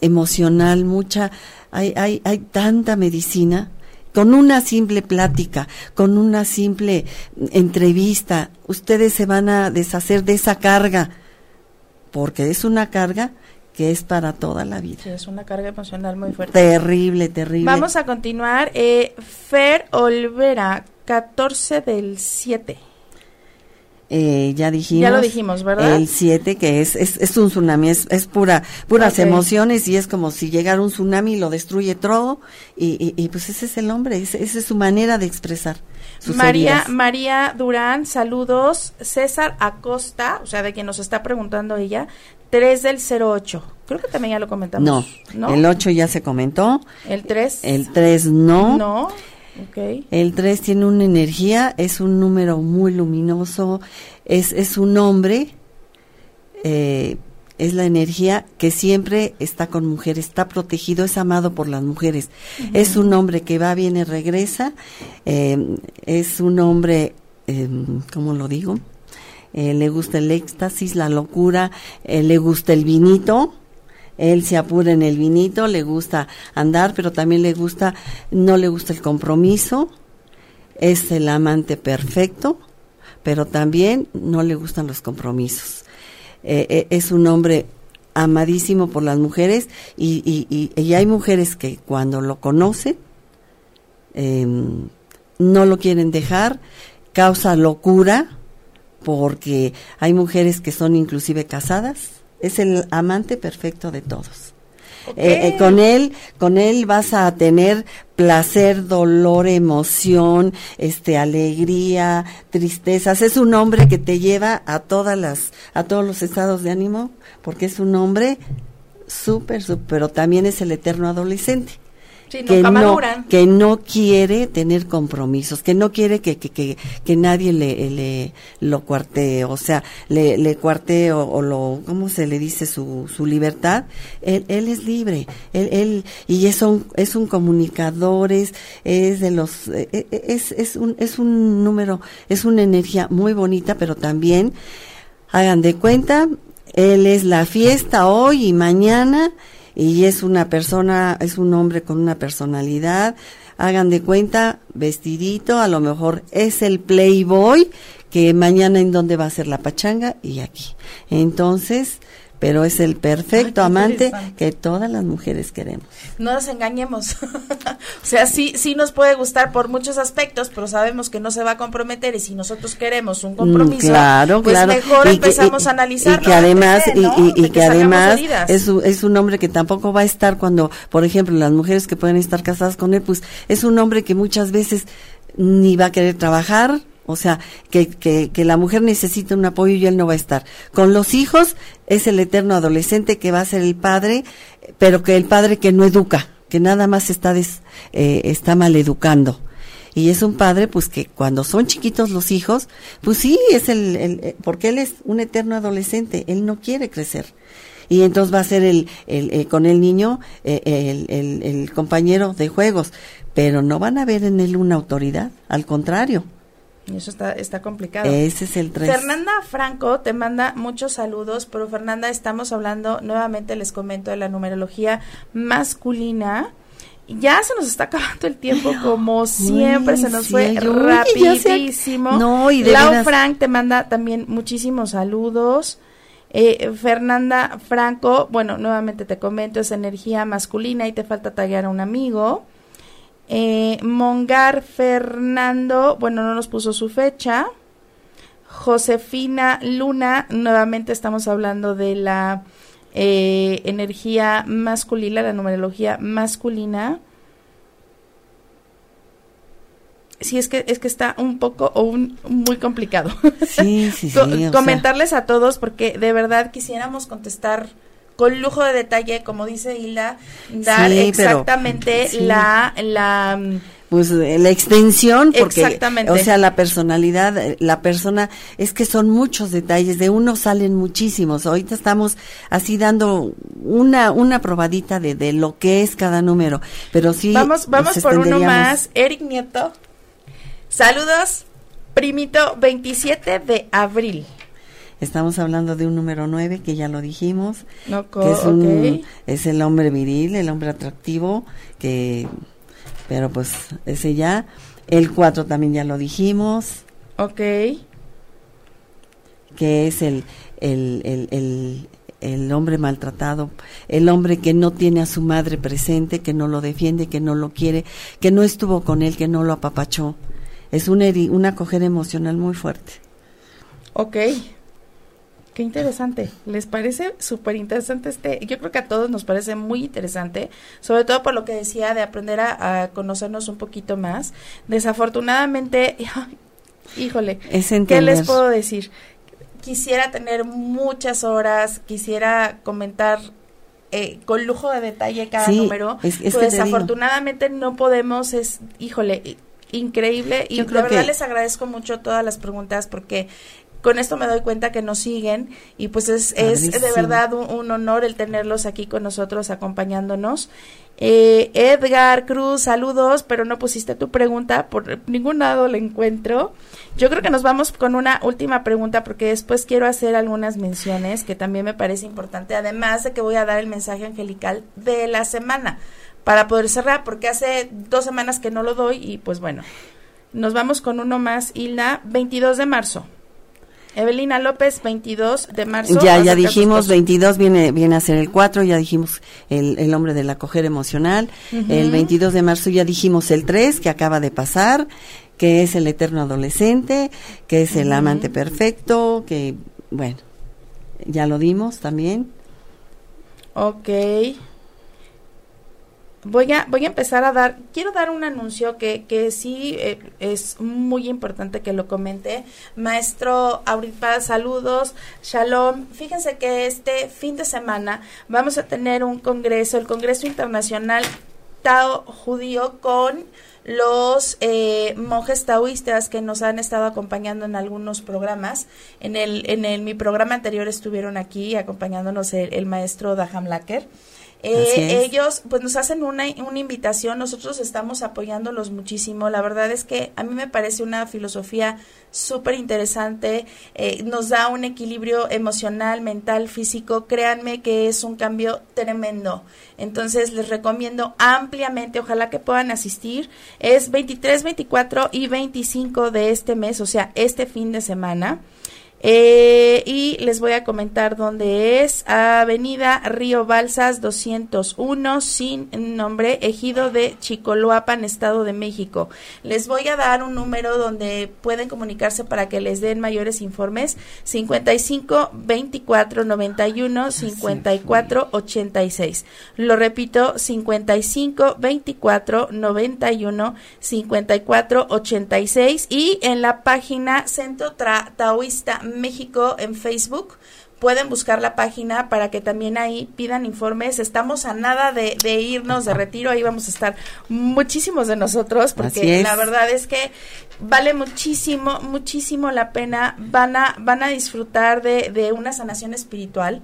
emocional, mucha, hay, hay, hay tanta medicina con una simple plática, con una simple entrevista, ustedes se van a deshacer de esa carga porque es una carga que es para toda la vida. Sí, es una carga emocional muy fuerte. Terrible, terrible. Vamos a continuar. Eh, Fer Olvera, 14 del 7. Eh, ya dijimos. Ya lo dijimos, ¿verdad? El 7, que es, es, es, un tsunami, es, es pura, puras emociones y es como si llegara un tsunami y lo destruye todo. Y, y, pues ese es el hombre, esa es su manera de expresar. María, María Durán, saludos. César Acosta, o sea, de quien nos está preguntando ella, 3 del 08. Creo que también ya lo comentamos. No, el 8 ya se comentó. ¿El 3? El 3 no. No. Okay. El 3 tiene una energía, es un número muy luminoso, es, es un hombre, eh, es la energía que siempre está con mujeres, está protegido, es amado por las mujeres. Es un hombre que va, viene, regresa, eh, es un hombre, eh, ¿cómo lo digo? Eh, le gusta el éxtasis, la locura, eh, le gusta el vinito, él se apura en el vinito, le gusta andar, pero también le gusta, no le gusta el compromiso, es el amante perfecto, pero también no le gustan los compromisos. Eh, eh, es un hombre amadísimo por las mujeres y, y, y, hay mujeres que cuando lo conocen em, no lo quieren dejar, causa locura porque hay mujeres que son inclusive casadas, es el amante perfecto de todos. Eh, eh, con él, con él vas a tener placer, dolor, emoción, este, alegría, tristezas. Es un hombre que te lleva a todas las, a todos los estados de ánimo, porque es un hombre súper, súper, pero también es el eterno adolescente que, no, que no quiere tener compromisos, que no quiere que, que, que, que nadie le, le, lo cuarte, o sea, le, le cuarte o, lo, ¿cómo se le dice? Su, su libertad. Él, él es libre, él, él y es un, es un comunicador, es, de los, e, e, es, es, un, es un número, es una energía muy bonita, pero también, hagan de cuenta, él es la fiesta hoy y mañana, y es una persona, es un hombre con una personalidad, hagan de cuenta, vestidito, a lo mejor es el playboy que mañana en dónde va a ser la pachanga y aquí. Entonces, pero es el perfecto amante que todas las mujeres queremos. No nos engañemos. o sea, sí, sí nos puede gustar por muchos aspectos, pero sabemos que no se va a comprometer y si nosotros queremos un mm, compromiso, claro, pues claro. mejor empezamos a analizar. Y que además, y, que además es, es un hombre que tampoco va a estar cuando, por ejemplo, las mujeres que pueden estar casadas con él, pues es un hombre que muchas veces ni va a querer trabajar, o sea, que, que, la mujer necesita un apoyo y él no va a estar. Con los hijos es el eterno adolescente que va a ser el padre, pero que el padre que no educa, que nada más está, des, eh, está maleducando. Y es un padre, pues que cuando son chiquitos los hijos, pues sí, es el, el eh, porque él es un eterno adolescente, él no quiere crecer y entonces va a ser el, el, eh, con el niño eh, el, el, el, compañero de juegos, pero no van a ver en él una autoridad, al contrario, y eso está, está complicado. Ese es el 3. Fernanda Franco te manda muchos saludos, pero Fernanda, estamos hablando, nuevamente les comento, de la numerología masculina. Ya se nos está acabando el tiempo, como siempre, se nos fue rapidísimo. No, y de Lau Frank te manda también muchísimos saludos. Eh, Fernanda Franco, bueno, nuevamente te comento, es energía masculina y te falta tallar a un amigo. Eh, Mongar Fernando, bueno, no nos puso su fecha. Josefina Luna, nuevamente estamos hablando de la eh, energía masculina, la numerología masculina. Sí, es que es que está un poco o un muy complicado. Sí, sí, sí. Comentarles a todos porque de verdad quisiéramos contestar con lujo de detalle, como dice Hilda, dar exactamente la, la pues eh, la extensión porque Exactamente. o sea la personalidad eh, la persona es que son muchos detalles de uno salen muchísimos ahorita estamos así dando una una probadita de, de lo que es cada número pero sí Vamos, vamos por uno más. Eric Nieto. Saludos, primito, 27 de abril. Estamos hablando de un número 9 que ya lo dijimos No, que es, un- es el hombre viril, el hombre atractivo, que, pero pues ese ya. El 4 también ya lo dijimos, Ok. que es el, el, el, el, el hombre maltratado, el hombre que no tiene a su madre presente, que no lo defiende, que no lo quiere, que no estuvo con él, que no lo apapachó. Es una, una acogida emocional muy fuerte. Ok. Qué interesante. ¿Les parece súper interesante este? Yo creo que a todos nos parece muy interesante, sobre todo por lo que decía de aprender a, a conocernos un poquito más. Desafortunadamente, híjole, Es ¿qué les puedo decir? Quisiera tener muchas horas, quisiera comentar eh, con lujo de detalle cada Sí, número. es- es pero que te digo. desafortunadamente no podemos, es, híjole, increíble. Y de verdad que- les agradezco mucho todas las preguntas porque con esto me doy cuenta que nos siguen y pues es, es de verdad un, un honor el tenerlos aquí con nosotros acompañándonos. Eh, Edgar Cruz, saludos, pero no pusiste tu pregunta, por ningún lado la encuentro. Yo creo que nos vamos con una última pregunta porque después quiero hacer algunas menciones que también me parece importante, además de que voy a dar el mensaje angelical de la semana para poder cerrar, porque hace dos semanas que no lo doy y pues bueno, nos vamos con uno más, Hilda, 22 de marzo. Evelina López, 22 de marzo. Ya, ya dijimos, esposo. 22 viene, viene a ser el 4, ya dijimos el, el hombre de la acoger emocional. El 22 de marzo ya dijimos el 3, que acaba de pasar, que es el eterno adolescente, que es el amante perfecto, que, bueno, ya lo dimos también. Ok. Voy a, voy a empezar a dar, quiero dar un anuncio que, que sí eh, es muy importante que lo comente. Maestro Auripa, saludos, shalom. Fíjense que este fin de semana vamos a tener un congreso, el Congreso Internacional Tao Judío con los eh, monjes taoístas que nos han estado acompañando en algunos programas. En el, en mi programa anterior estuvieron aquí acompañándonos el, el maestro Daham Lacker. Eh, ellos pues nos hacen una, una invitación, nosotros estamos apoyándolos muchísimo, la verdad es que a mí me parece una filosofía súper interesante, eh, nos da un equilibrio emocional, mental, físico, créanme que es un cambio tremendo, entonces les recomiendo ampliamente, ojalá que puedan asistir, es 23, 24 y 25 de este mes, o sea, este fin de semana. Eh, y les voy a comentar dónde es. Avenida Río Balsas 201, sin nombre, ejido de Chicoloapan, Estado de México. Les voy a dar un número donde pueden comunicarse para que les den mayores informes. 55 24 91 54 86. Lo repito, 55 24 91 54 86 y en la página Centro Taoísta México en Facebook. Pueden buscar la página para que también ahí pidan informes. Estamos a nada de, de irnos de retiro. Ahí vamos a estar muchísimos de nosotros porque la verdad es que vale muchísimo, muchísimo la pena. Van a, van a disfrutar de, de una sanación espiritual.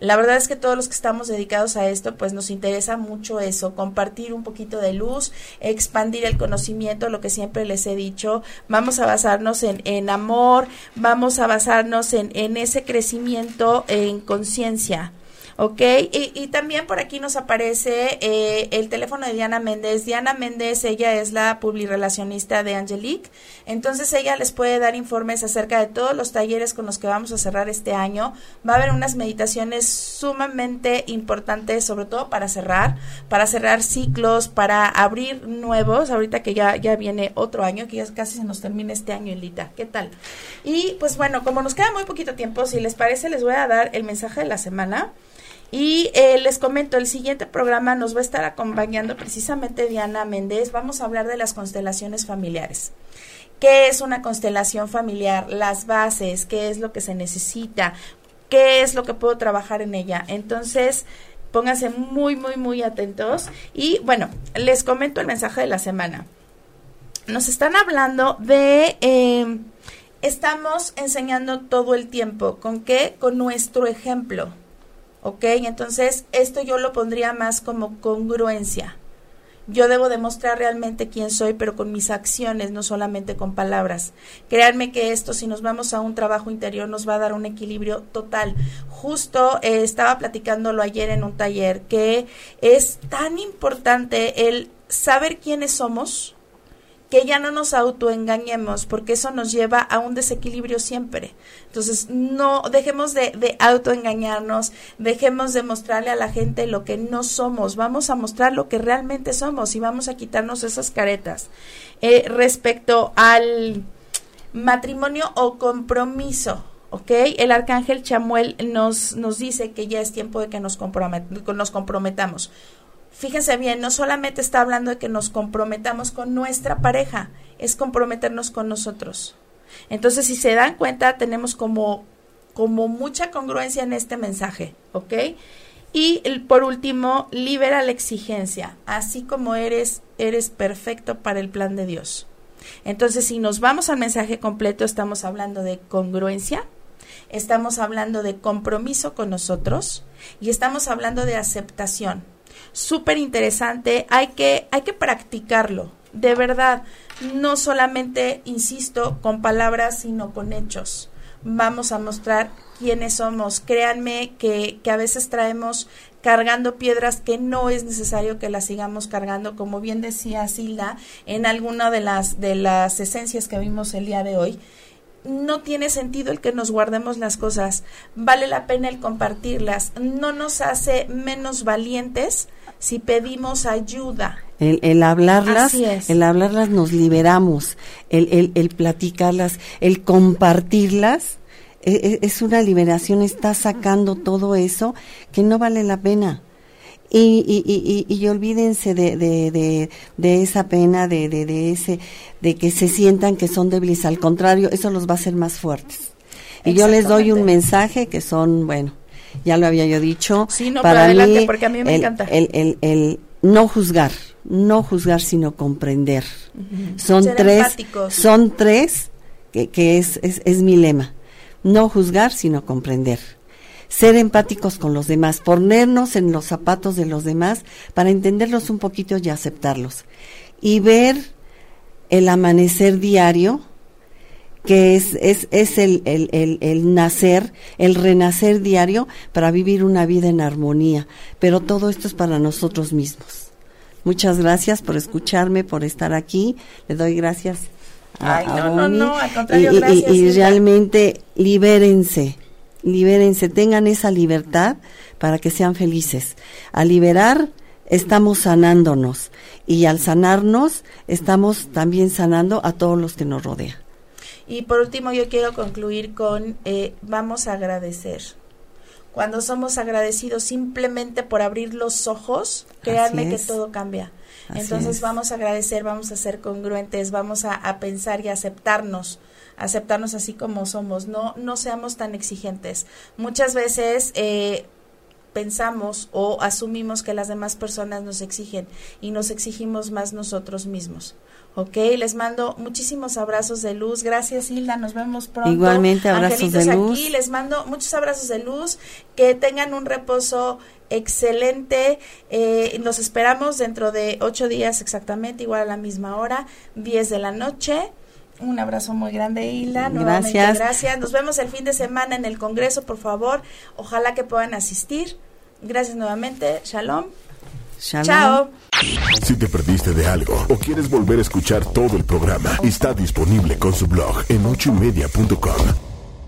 La verdad es que todos los que estamos dedicados a esto, pues nos interesa mucho eso, compartir un poquito de luz, expandir el conocimiento, lo que siempre les he dicho. Vamos a basarnos en, en amor, vamos a basarnos en, en ese crecimiento en conciencia. ¿Ok? Y, y también por aquí nos aparece eh, el teléfono de Diana Méndez. Diana Méndez, ella es la publirelacionista de Angelique, entonces ella les puede dar informes acerca de todos los talleres con los que vamos a cerrar este año. Va a haber unas meditaciones sumamente importantes, sobre todo para cerrar, para cerrar ciclos, para abrir nuevos, ahorita que ya, ya viene otro año, que ya casi se nos termina este año, Elita. ¿Qué tal? Y pues bueno, como nos queda muy poquito tiempo, si les parece, les voy a dar el mensaje de la semana. Y eh, les comento, el siguiente programa nos va a estar acompañando precisamente Diana Méndez. Vamos a hablar de las constelaciones familiares. ¿Qué es una constelación familiar? Las bases, qué es lo que se necesita, qué es lo que puedo trabajar en ella. Entonces, pónganse muy, muy, muy atentos. Y bueno, les comento el mensaje de la semana. nos están hablando de... Eh, estamos enseñando todo el tiempo. ¿Con qué? Con nuestro ejemplo. ¿Ok? Entonces, esto yo lo pondría más como congruencia. Yo debo demostrar realmente quién soy, pero con mis acciones, no solamente con palabras. Créanme que esto, si nos vamos a un trabajo interior, nos va a dar un equilibrio total. Justo eh, estaba platicándolo ayer en un taller, que es tan importante el saber quiénes somos, que ya no nos autoengañemos, porque eso nos lleva a un desequilibrio siempre. Entonces, no dejemos de, de, autoengañarnos, dejemos de mostrarle a la gente lo que no somos, vamos a mostrar lo que realmente somos y vamos a quitarnos esas caretas. Eh, respecto al matrimonio o compromiso, ¿ok? El arcángel Chamuel nos, nos dice que ya es tiempo de que nos, compromet nos comprometamos fíjense bien, no solamente está hablando de que nos comprometamos con nuestra pareja, es comprometernos con nosotros. Entonces, si se dan cuenta, tenemos como, como mucha congruencia en este mensaje, ¿ok? Y por último, libera la exigencia. Así como eres, eres perfecto para el plan de Dios. Entonces, si nos vamos al mensaje completo, estamos hablando de congruencia, estamos hablando de compromiso con nosotros y estamos hablando de aceptación súper interesante, hay que, hay que practicarlo, de verdad, no solamente, insisto, con palabras, sino con hechos. Vamos a mostrar quiénes somos. Créanme que, que a veces traemos cargando piedras que no es necesario que las sigamos cargando, como bien decía Silda en alguna de las, de las esencias que vimos el día de hoy no tiene sentido el que nos guardemos las cosas, vale la pena el compartirlas, no nos hace menos valientes si pedimos ayuda. El, el hablarlas, el hablarlas nos liberamos, el, el, el platicarlas, el compartirlas, es, e, es una liberación, está sacando todo eso que no vale la pena. Y, y, y, y, olvídense de, de, de, de esa pena, de, de, de, ese, de que se sientan que son débiles. Al contrario, eso los va a hacer más fuertes. Y yo les doy un mensaje que son, bueno, ya lo había yo dicho. Sí, no, para adelante, porque a mí me el, encanta. El, el, el, no juzgar, no juzgar, sino comprender. Son tres, son tres, que, que es, es, es mi lema. No juzgar, sino comprender ser empáticos con los demás, ponernos en los zapatos de los demás para entenderlos un poquito y aceptarlos. Y ver el amanecer diario, que es, es, es el, el, el, el, nacer, el renacer diario para vivir una vida en armonía. Pero todo esto es para nosotros mismos. Muchas gracias por escucharme, por estar aquí. Le doy gracias a, Ay, no, no, no, al contrario, y, gracias, y, y realmente libérense libérense, tengan esa libertad para que sean felices. Al liberar, estamos sanándonos y al sanarnos, estamos también sanando a todos los que nos rodean. Y por último, yo quiero concluir con, eh, vamos a agradecer. Cuando somos agradecidos simplemente por abrir los ojos, créanme que todo cambia. Así Entonces es. vamos a agradecer, vamos a ser congruentes, vamos a, a pensar y aceptarnos aceptarnos así como somos, no, no seamos tan exigentes. Muchas veces eh, pensamos o asumimos que las demás personas nos exigen y nos exigimos más nosotros mismos. Ok, les mando muchísimos abrazos de luz. Gracias, Hilda. Nos vemos pronto. Igualmente, abrazos de luz. Aquí les mando muchos abrazos de luz. Que tengan un reposo excelente. Eh, nos esperamos dentro de ocho días exactamente, igual a la misma hora, 10 de la noche. Un abrazo muy grande, Hilda. Gracias. Gracias. Nos vemos el fin de semana en el Congreso, por favor. Ojalá que puedan asistir. Gracias nuevamente. Shalom. Shalom. Chao. Si te perdiste de algo o quieres volver a escuchar todo el programa, está disponible con su blog en ochoymedia.com.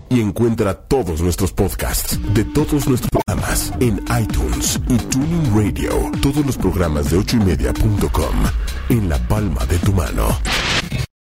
Y encuentra todos nuestros podcasts de todos nuestros programas en iTunes y Tuning Radio. Todos los programas de ochoymedia.com en la palma de tu mano.